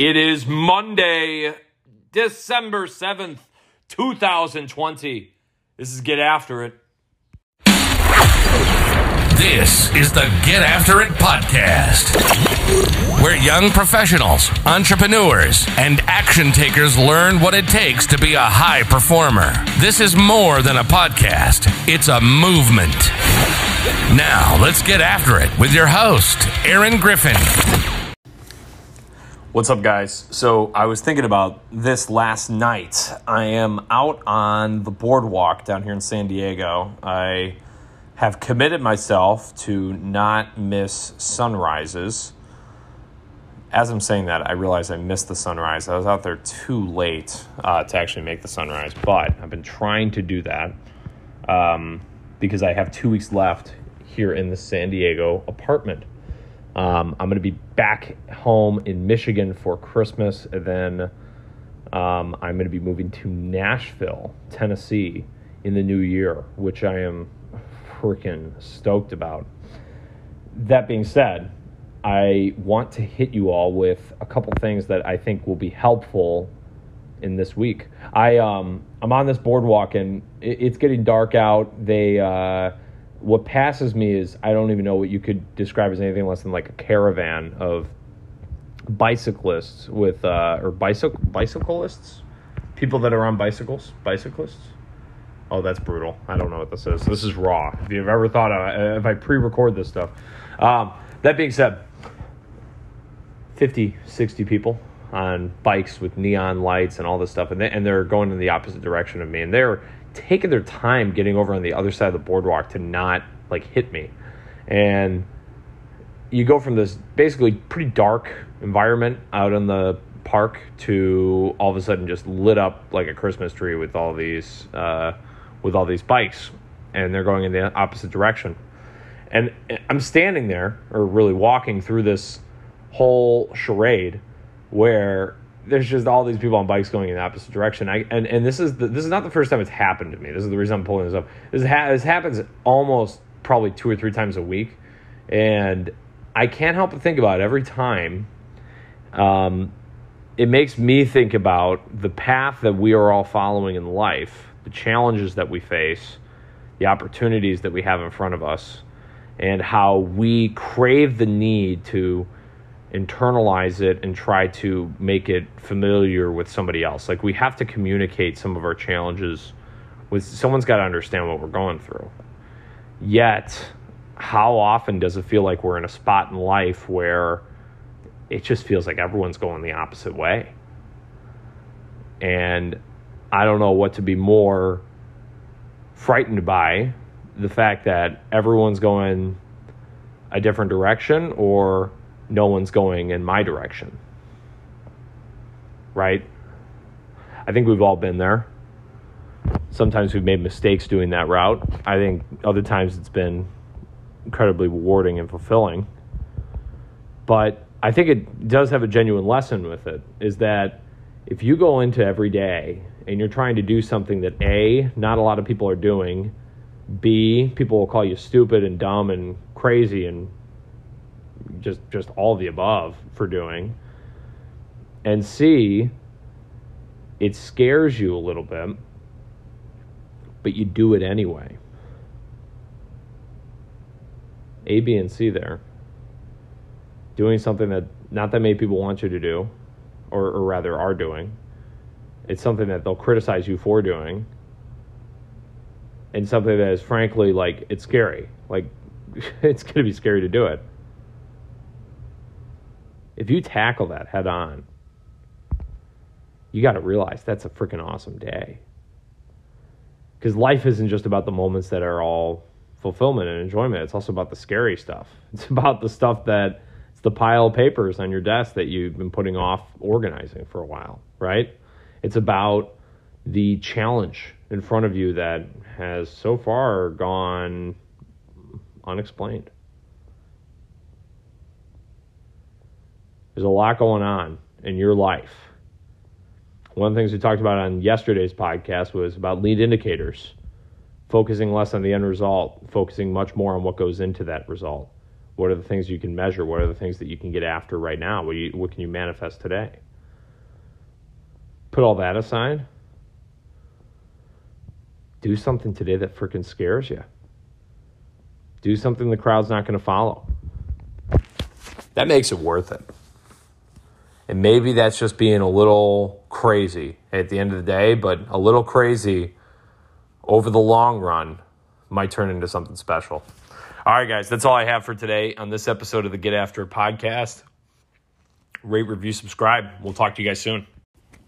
It is Monday, December 7th, 2020. This is Get After It. This is the Get After It podcast, where young professionals, entrepreneurs, and action takers learn what it takes to be a high performer. This is more than a podcast, it's a movement. Now, let's get after it with your host, Aaron Griffin. What's up, guys? So, I was thinking about this last night. I am out on the boardwalk down here in San Diego. I have committed myself to not miss sunrises. As I'm saying that, I realize I missed the sunrise. I was out there too late uh, to actually make the sunrise, but I've been trying to do that um, because I have two weeks left here in the San Diego apartment. Um, I'm going to be back home in Michigan for Christmas, and then um, I'm going to be moving to Nashville, Tennessee, in the new year, which I am freaking stoked about. That being said, I want to hit you all with a couple things that I think will be helpful in this week. I um I'm on this boardwalk and it, it's getting dark out. They uh what passes me is I don't even know what you could describe as anything less than like a caravan of bicyclists with uh, or bicycle bicyclists, people that are on bicycles, bicyclists. Oh, that's brutal. I don't know what this is. This is raw. If you've ever thought of, if I pre-record this stuff. Um, that being said, 50, 60 people on bikes with neon lights and all this stuff, and they, and they're going in the opposite direction of me, and they're taking their time getting over on the other side of the boardwalk to not like hit me. And you go from this basically pretty dark environment out in the park to all of a sudden just lit up like a Christmas tree with all these uh, with all these bikes, and they're going in the opposite direction. And I'm standing there, or really walking through this whole charade, where there's just all these people on bikes going in the opposite direction. I and, and this is the, this is not the first time it's happened to me. This is the reason I'm pulling this up. This ha- this happens almost probably two or three times a week, and I can't help but think about it every time. Um, it makes me think about the path that we are all following in life, the challenges that we face, the opportunities that we have in front of us, and how we crave the need to internalize it and try to make it familiar with somebody else. Like we have to communicate some of our challenges with someone's got to understand what we're going through. Yet, how often does it feel like we're in a spot in life where it just feels like everyone's going the opposite way? And I don't know what to be more frightened by the fact that everyone's going a different direction or no one's going in my direction. Right? I think we've all been there. Sometimes we've made mistakes doing that route. I think other times it's been incredibly rewarding and fulfilling. But I think it does have a genuine lesson with it is that if you go into every day and you're trying to do something that A, not a lot of people are doing, B, people will call you stupid and dumb and crazy and just just all the above for doing. And C, it scares you a little bit, but you do it anyway. A, B, and C there. Doing something that not that many people want you to do, or, or rather are doing. It's something that they'll criticize you for doing. And something that is frankly like it's scary. Like it's gonna be scary to do it if you tackle that head on, you got to realize that's a freaking awesome day. Because life isn't just about the moments that are all fulfillment and enjoyment. It's also about the scary stuff. It's about the stuff that it's the pile of papers on your desk that you've been putting off organizing for a while, right? It's about the challenge in front of you that has so far gone unexplained. There's a lot going on in your life. One of the things we talked about on yesterday's podcast was about lead indicators, focusing less on the end result, focusing much more on what goes into that result. What are the things you can measure? What are the things that you can get after right now? What, you, what can you manifest today? put all that aside, do something today that freaking scares you. Do something the crowd's not going to follow. That makes it worth it. And maybe that's just being a little crazy at the end of the day, but a little crazy over the long run might turn into something special. All right, guys, that's all I have for today on this episode of the Get After podcast. Rate, review, subscribe. We'll talk to you guys soon.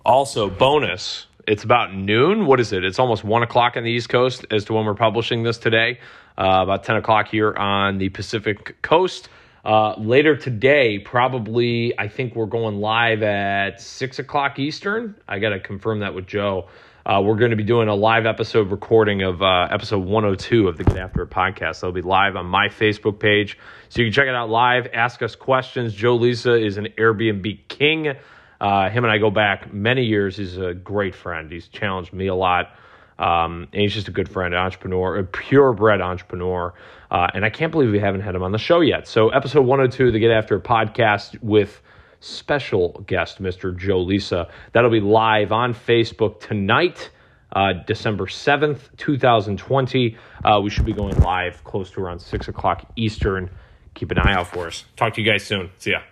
Also, bonus. It's about noon. What is it? It's almost one o'clock on the East Coast as to when we're publishing this today. Uh, about 10 o'clock here on the Pacific Coast. Uh, later today, probably, I think we're going live at 6 o'clock Eastern. I got to confirm that with Joe. Uh, we're going to be doing a live episode recording of uh, episode 102 of the Get After podcast. That'll be live on my Facebook page. So you can check it out live, ask us questions. Joe Lisa is an Airbnb king. Uh, him and I go back many years. He's a great friend. He's challenged me a lot. Um, and he's just a good friend, an entrepreneur, a purebred entrepreneur. Uh, and I can't believe we haven't had him on the show yet. So, episode 102, the Get After podcast with special guest, Mr. Joe Lisa. That'll be live on Facebook tonight, uh, December 7th, 2020. Uh, we should be going live close to around 6 o'clock Eastern. Keep an eye out for us. Talk to you guys soon. See ya.